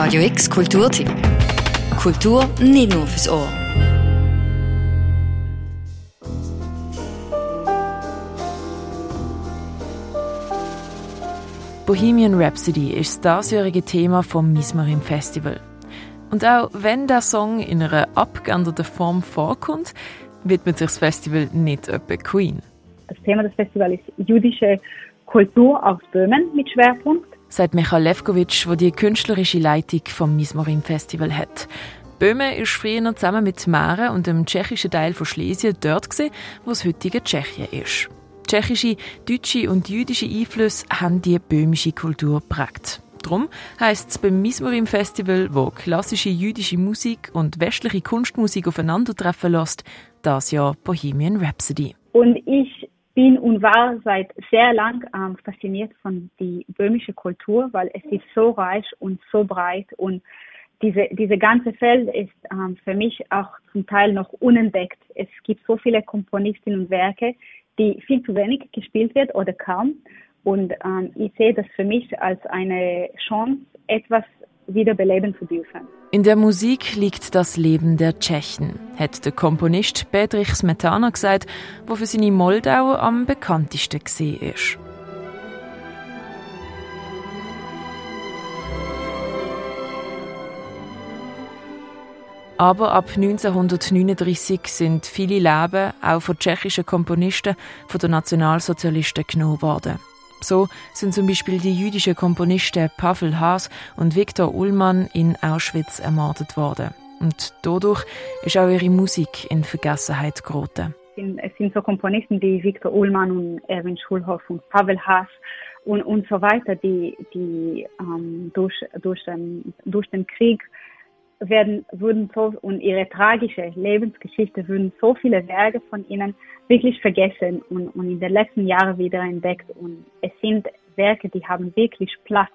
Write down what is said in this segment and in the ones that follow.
Radio X Kulturtipp. Kultur nicht nur fürs Ohr. Bohemian Rhapsody ist das diesjährige Thema vom Mismarim Festival. Und auch wenn der Song in einer abgeänderten Form vorkommt, widmet sich das Festival nicht etwa Queen. Das Thema des Festivals ist jüdische Kultur aus Böhmen mit Schwerpunkt. Sagt Michael Levkovic, der die künstlerische Leitung vom Mismorim Festival hat. Böhmen ist früher zusammen mit Mähren und dem tschechischen Teil von Schlesien dort, gewesen, wo das heutige Tschechien ist. Tschechische, deutsche und jüdische Einflüsse haben die böhmische Kultur geprägt. Darum heisst es beim Mismorim Festival, wo klassische jüdische Musik und westliche Kunstmusik aufeinandertreffen lässt, das Jahr Bohemian Rhapsody. Und ich bin und war seit sehr lang ähm, fasziniert von die böhmische Kultur, weil es ist so reich und so breit und diese, diese ganze Feld ist ähm, für mich auch zum Teil noch unentdeckt. Es gibt so viele Komponistinnen und Werke, die viel zu wenig gespielt wird oder kaum. Und ähm, ich sehe das für mich als eine Chance, etwas wiederbeleben zu dürfen. In der Musik liegt das Leben der Tschechen, hat der Komponist Bedrich Smetana gesagt, wo für seine Moldau am bekanntesten gesehen ist. Aber ab 1939 sind viele Leben, auch von tschechischen Komponisten, von den Nationalsozialisten genommen worden. So sind zum Beispiel die jüdischen Komponisten Pavel Haas und Viktor Ullmann in Auschwitz ermordet worden. Und dadurch ist auch ihre Musik in Vergessenheit geraten. Es sind so Komponisten wie Viktor Ullmann und Erwin Schulhoff und Pavel Haas und, und so weiter, die, die ähm, durch, durch, den, durch den Krieg werden, wurden so, und ihre tragische Lebensgeschichte würden so viele Werke von ihnen wirklich vergessen und, und in den letzten Jahren wieder entdeckt. Und es sind Werke, die haben wirklich Platz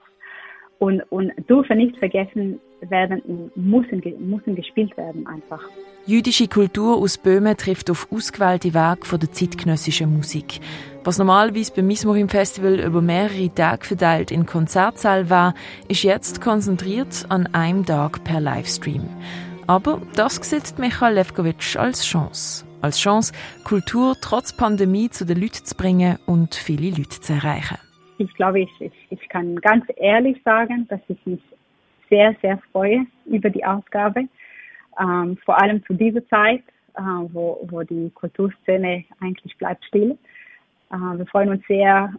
und, und dürfen nicht vergessen werden und müssen, müssen gespielt werden einfach. Jüdische Kultur aus Böhmen trifft auf ausgewählte Werke von der zeitgenössischen Musik. Was normalerweise beim Mismorim Festival über mehrere Tage verteilt in Konzertsaal war, ist jetzt konzentriert an einem Tag per Livestream. Aber das sieht Michael Levkovic als Chance. Als Chance, Kultur trotz Pandemie zu den Leuten zu bringen und viele Leute zu erreichen. Ich glaube, ich, ich kann ganz ehrlich sagen, dass ich mich sehr, sehr freue über die Ausgabe ähm, vor allem zu dieser Zeit, äh, wo, wo die Kulturszene eigentlich bleibt still. Äh, wir freuen uns sehr,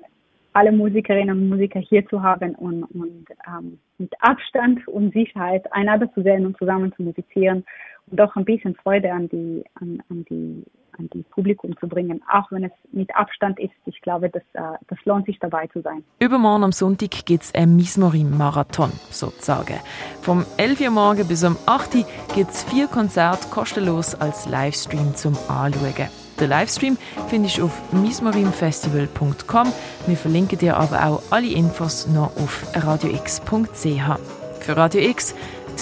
alle Musikerinnen und Musiker hier zu haben und, und ähm, mit Abstand und Sicherheit einander zu sehen und zusammen zu musizieren und auch ein bisschen Freude an die, an, an die an die Publikum zu bringen, auch wenn es mit Abstand ist. Ich glaube, das, äh, das lohnt sich dabei zu sein. Übermorgen am Sonntag gibt es einen Mismorim-Marathon, sozusagen. Vom 11 Uhr morgen bis um 8 Uhr gibt es vier Konzerte kostenlos als Livestream zum Anschauen. Den Livestream findest du auf mismorimfestival.com. Wir verlinken dir aber auch alle Infos noch auf radiox.ch. Für Radio X,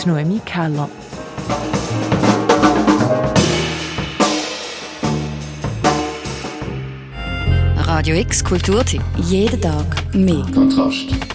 die Noemi Keller. Radio X Kulturtipp. Jeden Tag mehr. Kontrast.